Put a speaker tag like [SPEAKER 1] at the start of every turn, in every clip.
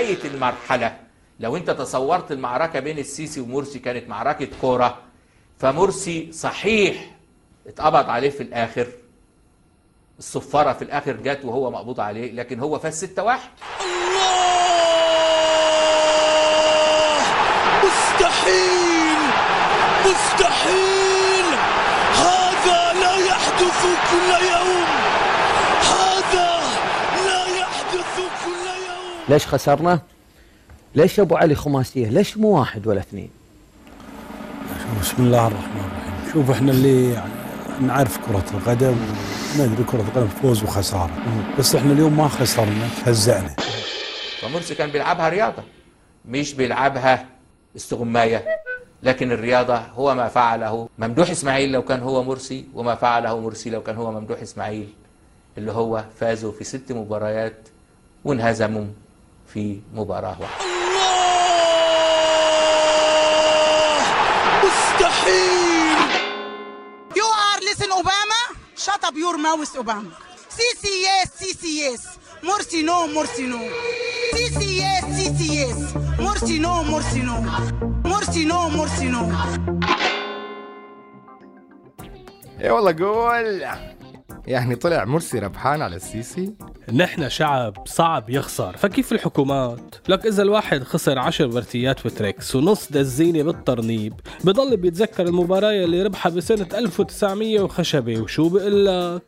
[SPEAKER 1] نهاية المرحلة. لو انت تصورت المعركة بين السيسي ومرسي كانت معركة كورة فمرسي صحيح اتقبض عليه في الآخر. الصفارة في الآخر جت وهو مقبوض عليه لكن هو فاز 6 واحد.
[SPEAKER 2] مستحيل! مستحيل! هذا لا يحدث كل يوم هذا لا يحدث كل يوم
[SPEAKER 3] ليش خسرنا؟ ليش أبو علي خماسية؟ ليش مو واحد ولا اثنين؟
[SPEAKER 4] بسم الله الرحمن الرحيم شوف إحنا اللي يعني نعرف كرة القدم ندري كرة القدم فوز وخسارة بس إحنا اليوم ما خسرنا تهزأنا
[SPEAKER 1] فمرسي كان بيلعبها رياضة مش بيلعبها استغماية لكن الرياضة هو ما فعله ممدوح إسماعيل لو كان هو مرسي وما فعله مرسي لو كان هو ممدوح إسماعيل اللي هو فازوا في ست مباريات وانهزموا في مباراة واحدة
[SPEAKER 2] مستحيل
[SPEAKER 5] You are listen Obama? Shut up your mouth Obama. Sisi yes. Morsi no, Morsi no. Sisi yes. Morsi no, Morsi no. Morsi no, Morsi no.
[SPEAKER 6] اي والله قول يعني طلع مرسي ربحان على السيسي؟
[SPEAKER 7] نحن شعب صعب يخسر فكيف الحكومات؟ لك إذا الواحد خسر عشر ورتيات وتريكس ونص دزينة بالترنيب بضل بيتذكر المباراة اللي ربحها بسنة 1900 وخشبة وشو بقول لك؟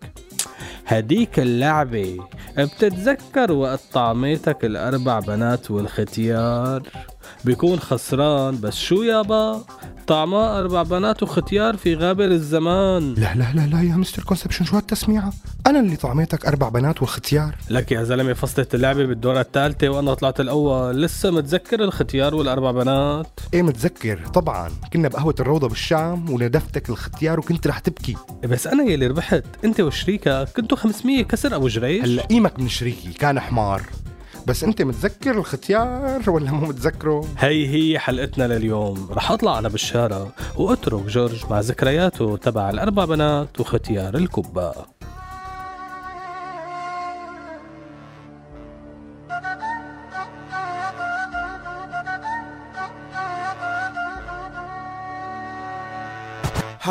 [SPEAKER 7] هديك اللعبة بتتذكر وقت طعميتك الأربع بنات والختيار؟ بيكون خسران. بس شو يابا طعماك أربع بنات وختيار في غابر الزمان.
[SPEAKER 6] لا لا لا لا يا mister conception شو هالتسميعة؟ أنا اللي طعميتك أربع بنات والختيار
[SPEAKER 7] لك يا زلمة فصلت اللعبة بالدورة الثالثة وأنا طلعت الأول. لسه متذكر الختيار والأربع بنات؟
[SPEAKER 6] إيه متذكر طبعا. كنا بقهوة الروضة بالشام وندفتك الختيار وكنت رح تبكي.
[SPEAKER 7] بس أنا يلي ربحت. أنت وشريكك كنتوا 500 كسر أبو جريش؟
[SPEAKER 6] هلأ قيمك من شريكي كان حمار. بس انت متذكر الختيار ولا مو متذكره؟
[SPEAKER 7] هي هي حلقتنا لليوم. رح اطلع أنا بالشارع وأترك جورج مع ذكرياته تبع الأربع بنات وختيار الكبه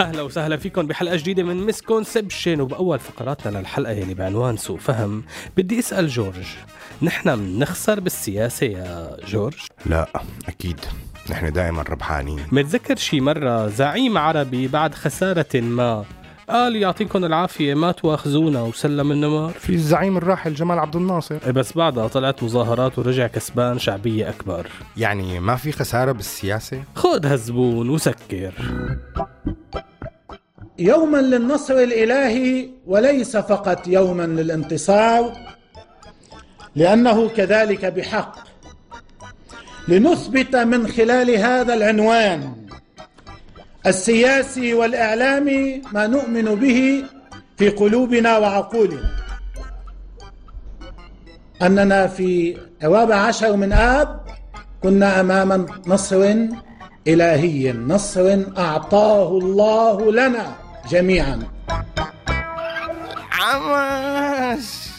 [SPEAKER 7] أهلا وسهلا فيكم بحلقة جديدة من misconception وبأول فقراتنا للحلقة يلي بعنوان سوء فهم بدي أسأل جورج. نحن بنخسر بالسياسة يا جورج؟
[SPEAKER 6] لا أكيد. نحن دائما ربحانين.
[SPEAKER 7] متذكر شي مرة زعيم عربي بعد خسارة ما قال يعطيكم العافية ما تواخذونا وسلم النمر؟
[SPEAKER 6] في الزعيم الراحل جمال عبد الناصر.
[SPEAKER 7] بس بعدها طلعت مظاهرات ورجع كسبان شعبية أكبر.
[SPEAKER 6] يعني ما في خسارة بالسياسة؟
[SPEAKER 7] خذ هالزبون وسكر.
[SPEAKER 8] يوما للنصر الإلهي وليس فقط يوما للانتصار لأنه كذلك بحق. لنثبت من خلال هذا العنوان السياسي والإعلامي ما نؤمن به في قلوبنا وعقولنا. أننا في الرابع عشر من آب كنا أمام نصر إلهي نصر أعطاه الله لنا. جميعا.
[SPEAKER 6] عماش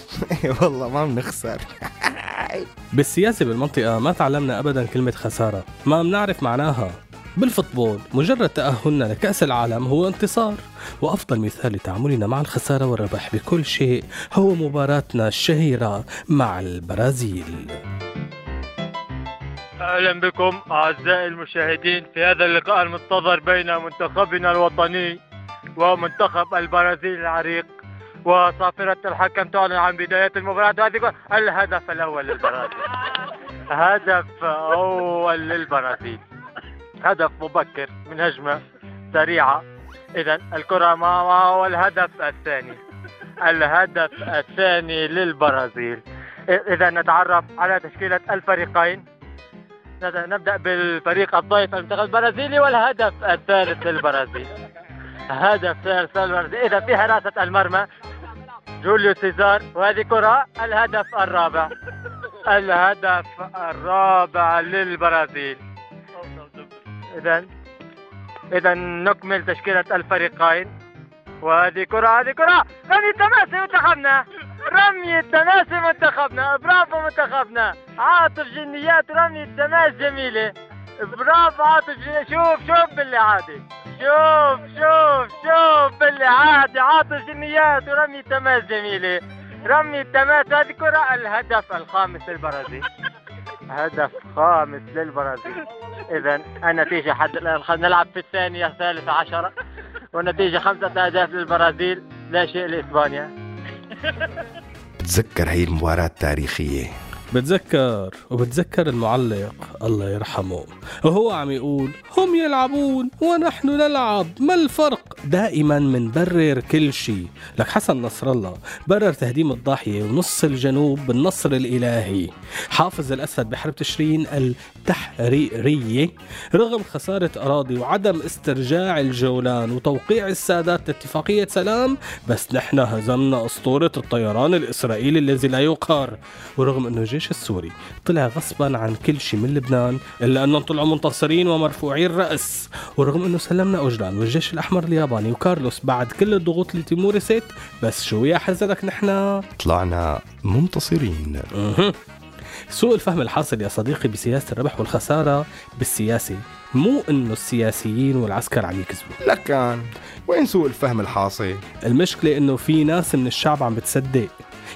[SPEAKER 6] إيه والله ما بنخسر.
[SPEAKER 7] بالسياسة بالمنطقة ما تعلمنا أبدا كلمة خسارة. ما بنعرف معناها. بالفوتبول مجرد تأهلنا لكأس العالم هو انتصار. وأفضل مثال لتعاملنا مع الخسارة والربح بكل شيء هو مباراتنا الشهيرة مع البرازيل.
[SPEAKER 9] أهلا بكم أعزائي المشاهدين في هذا اللقاء المنتظر بين منتخبنا الوطني ومنتخب البرازيل العريق. وصافرة الحكم تعلن عن بداية المباراة. وهذه الهدف الأول للبرازيل. هدف أول للبرازيل. هدف مبكر من هجمة سريعة. إذا الكرة ما ما هو الهدف الثاني؟ الهدف الثاني للبرازيل. إذا نتعرف على تشكيلة الفريقين. نبدأ بالفريق الضيف المنتخب البرازيلي والهدف الثالث للبرازيل. هدف للبرازيل إذا في حراسة المرمى جوليو سيزار وهذه كرة الهدف الرابع. الهدف الرابع للبرازيل. إذا إذا نكمل تشكيلة الفريقين. وهذه كرة هذه كرة. رمي التماسي منتخبنا. رمي التماسي منتخبنا. برافو منتخبنا. عاطف جنيات رمي التماس جميلة. برافو عاطف جنيات. شوف شوف باللي عادي. شوف شوف شوف باللي عادي عاطف جنيات ورمي تماس جميلة رمي التماس هذه كرة الهدف الخامس للبرازيل. هدف خامس للبرازيل. اذا النتيجة حد الآن خلينا نلعب في الثانية الثالثة عشرة. والنتيجة خمسة أهداف للبرازيل. لا شيء لإسبانيا.
[SPEAKER 6] تذكر هي المباراة التاريخية.
[SPEAKER 7] بتذكر وبتذكر المعلق الله يرحمه. وهو عم يقول هم يلعبون ونحن نلعب ما الفرق؟ دائما منبرر كل شيء. لك حسن نصر الله برر تهديم الضاحية ونص الجنوب بالنصر الإلهي. حافظ الأسد بحرب تشرين التحريرية رغم خسارة أراضي وعدم استرجاع الجولان وتوقيع السادات لاتفاقية سلام. بس نحن هزمنا أسطورة الطيران الإسرائيلي الذي لا يقهر. ورغم أنه الجيش السوري. طلع غصبا عن كل شيء من لبنان إلا أنهم طلعوا منتصرين ومرفوعي الرأس ورغم أنه سلمنا أوجلان والجيش الأحمر الياباني وكارلوس بعد كل الضغوط اللي تيمورست بس شو يا حزنك نحن؟
[SPEAKER 6] طلعنا منتصرين.
[SPEAKER 7] سوء الفهم الحاصل يا صديقي بسياسة الربح والخسارة بالسياسة مو إنه السياسيين والعسكر عم يكذبوا.
[SPEAKER 6] لكن وين سوء الفهم الحاصل؟
[SPEAKER 7] المشكلة إنه في ناس من الشعب عم بتصدق.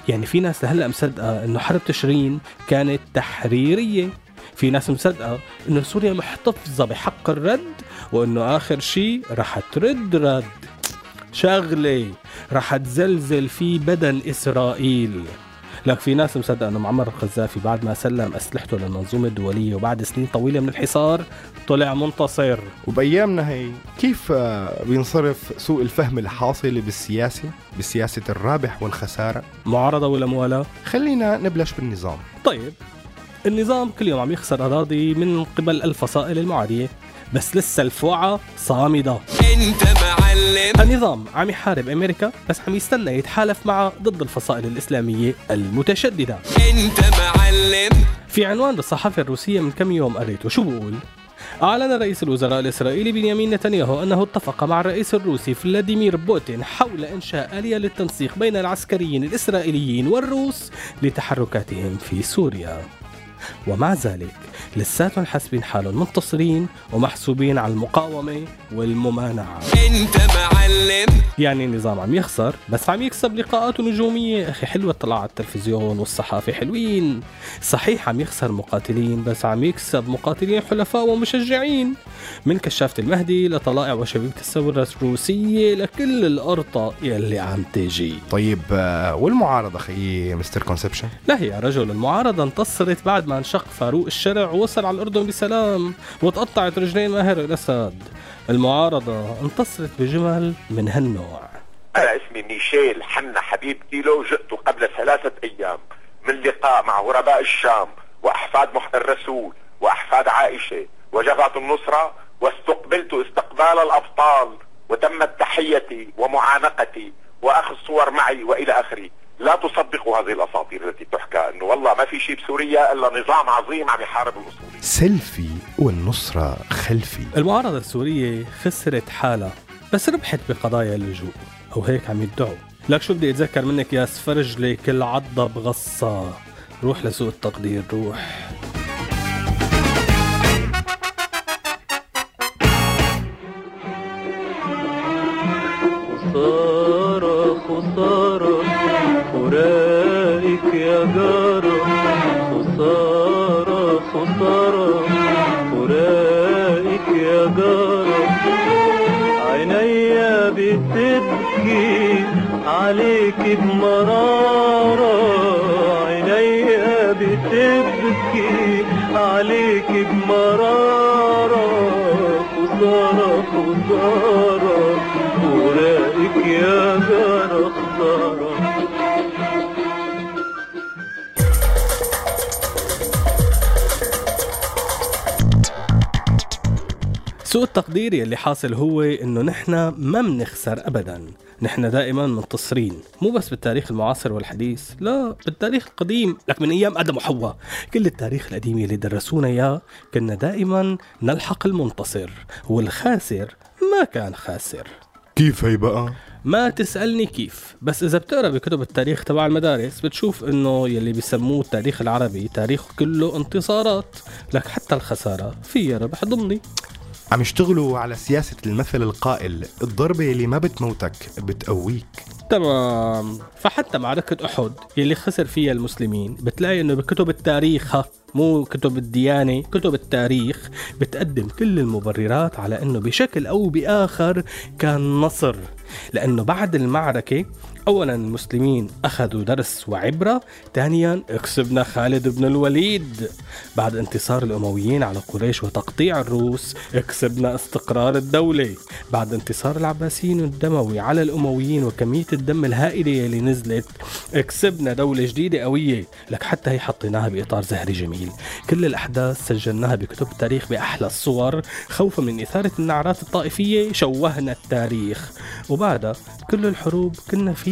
[SPEAKER 7] يعني في ناس لهلا مصدقة إنه حرب تشرين كانت تحريرية. في ناس مصدقة إنه سوريا محتفظة بحق الرد وإنه آخر شيء رح ترد رد. شغلة رح تزلزل في بدن إسرائيل. لك في ناس مصدقة إنه معمر القذافي بعد ما سلم أسلحته للمنظومة الدولية وبعد سنين طويلة من الحصار طلع منتصر.
[SPEAKER 6] وبأيامنا هي كيف بينصرف سوء الفهم الحاصل بالسياسة بسياسة الرابح والخسارة؟
[SPEAKER 7] معارضة ولا موالاة؟
[SPEAKER 6] خلينا نبلش بالنظام.
[SPEAKER 7] طيب النظام كل يوم عم يخسر أراضي من قبل الفصائل المعادية بس لسه الفوعة صامدة.
[SPEAKER 2] أنت معلم
[SPEAKER 7] النظام عم يحارب أمريكا بس عم يستنى يتحالف معها ضد الفصائل الإسلامية المتشددة.
[SPEAKER 2] أنت معلم.
[SPEAKER 7] في عنوان للصحافة الروسية من كم يوم قريته شو بقول؟ أعلن رئيس الوزراء الإسرائيلي بنيامين نتنياهو أنه اتفق مع الرئيس الروسي فلاديمير بوتين حول إنشاء آلية للتنسيق بين العسكريين الإسرائيليين والروس لتحركاتهم في سوريا. ومع ذلك لساتهم حاسبين حالهم منتصرين ومحسوبين على المقاومة والممانعة.
[SPEAKER 2] أنت معلم.
[SPEAKER 7] يعني النظام عم يخسر بس عم يكسب لقاءات ونجومية أخي حلوة الطلعة على التلفزيون والصحافة حلوين. صحيح عم يخسر مقاتلين بس عم يكسب مقاتلين حلفاء ومشجعين. من كشافة المهدي لطلائع وشبيبة الثورة الروسية لكل الأرطة يلي عم تجي.
[SPEAKER 6] طيب آه، والمعارضة خيي مستر كونسبشن؟
[SPEAKER 7] لا هي يا رجل المعارضة انتصرت بعد ما انشق فاروق الشرع ووصل على الأردن بسلام وتقطعت رجلين ماهر الأسد. المعارضة انتصرت بجمل من هالنوع.
[SPEAKER 10] أنا اسمي ميشيل حنا حبيب كيلو جئت قبل ثلاثة أيام من لقاء مع غرباء الشام وأحفاد مح الرسول وأحفاد عائشة وجبهة النصرة واستقبلت استقبال الأبطال وتمت تحيتي ومعانقتي وأخذ صور معي وإلى آخره. لا تصدقوا هذه الأساطير التي تحكى أنه والله ما في شيء بسوريا إلا نظام عظيم عم يحارب الأصول.
[SPEAKER 6] سيلفي والنصرة خلفي.
[SPEAKER 7] المعارضة السورية خسرت حالها بس ربحت بقضايا اللجوء أو هيك عم يدعوا. لك شو بدي أتذكر منك يا سفرجلي كل عضة بغصة. روح لسوق التقدير روح.
[SPEAKER 11] خسارة خسارة فراقك يا جارة عينيا بتبكي عليك بمرارة. عينيا بتبكي عليك بمرارة. خسارة خسارة. وراقك يا
[SPEAKER 7] سوء التقدير يلي حاصل هو إنه نحن ما منخسر ابدا. نحن دائما منتصرين. مو بس بالتاريخ المعاصر والحديث لا بالتاريخ القديم. لك من أيام آدم وحواء. كل التاريخ القديم اللي درسونا إياه كنا دائما نلحق المنتصر. والخاسر ما كان خاسر.
[SPEAKER 6] كيف هي بقى؟
[SPEAKER 7] ما تسألني كيف. بس إذا بتقرأ بكتب التاريخ تبع المدارس بتشوف إنه يلي بيسموه التاريخ العربي تاريخ كله انتصارات. لك حتى الخسارة فيها ربح ضمني.
[SPEAKER 6] عم يشتغلوا على سياسة المثل القائل الضربة اللي ما بتموتك بتقويك.
[SPEAKER 7] تمام. فحتى معركة أحد يلي خسر فيها المسلمين بتلاقي إنه بكتب التاريخ مو كتب الديانة كتب التاريخ بتقدم كل المبررات على إنه بشكل أو بآخر كان نصر. لأنه بعد المعركة أولا المسلمين أخذوا درس وعبرة ثانيا كسبنا خالد بن الوليد. بعد انتصار الأمويين على قريش وتقطيع الروس كسبنا استقرار الدولة. بعد انتصار العباسيين الدموي على الأمويين وكمية الدم الهائلة اللي نزلت كسبنا دولة جديدة قوية. لك حتى هي حطيناها بإطار زهري جميل. كل الأحداث سجلناها بكتب التاريخ بأحلى الصور خوفا من إثارة النعرات الطائفية شوهنا التاريخ. وبعدها كل الحروب كنا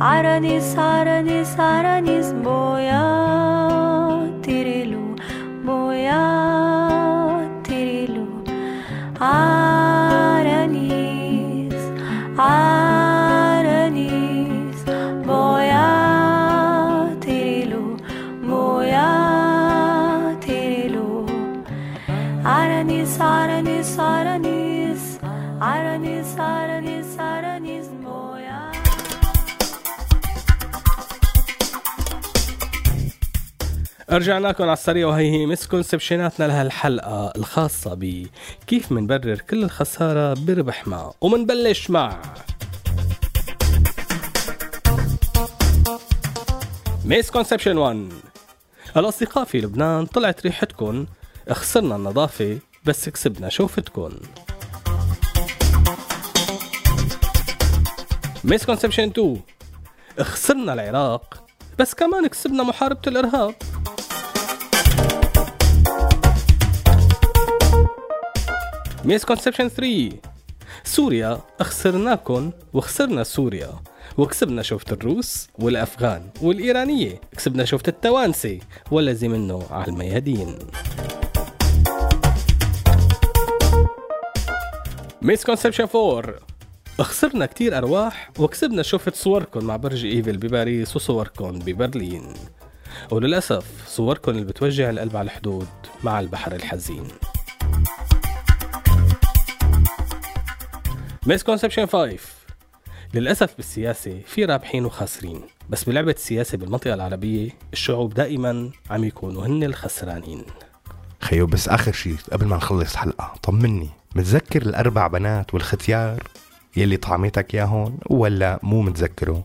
[SPEAKER 7] 아라니스
[SPEAKER 12] 아라니스 아라니스
[SPEAKER 13] 뭐야 디릴루 뭐야 디릴루 아라니스 아라니스 뭐야 디릴루 뭐야 디릴루 아라니스 아라니스 아라니스 아라니스 아라니스 아라니스 뭐야
[SPEAKER 7] رجعنا لكم على السريع وهي هي مسكونسبشناتنا لهالحلقة الخاصة بكيف منبرر كل الخسارة بربح ما ومنبلش مع مسكونسبشن 1 الأصدقاء في لبنان طلعت ريحتكم خسرنا النظافة بس كسبنا شوفتكم misconception 2 خسرنا العراق بس كمان كسبنا محاربة الإرهاب. misconception 3 سوريا خسرناكم وخسرنا سوريا. وكسبنا شوفة الروس والأفغان والإيرانية. كسبنا شوفة التوانسة. والذي منه على الميادين. misconception 4 خسرنا كتير أرواح وكسبنا شوفة صوركم مع برج إيفل بباريس وصوركم ببرلين. وللأسف صوركم اللي بتوجع القلب على الحدود مع البحر الحزين. misconception 5 للأسف بالسياسة في رابحين وخاسرين بس بلعبة السياسة بالمنطقة العربية الشعوب دائما عم يكونوا هن الخسرانين
[SPEAKER 6] خيو بس آخر شيء قبل ما نخلص حلقة طمني متذكر الأربع بنات والختيار يلي طعمتك ياهن ولا مو متذكره؟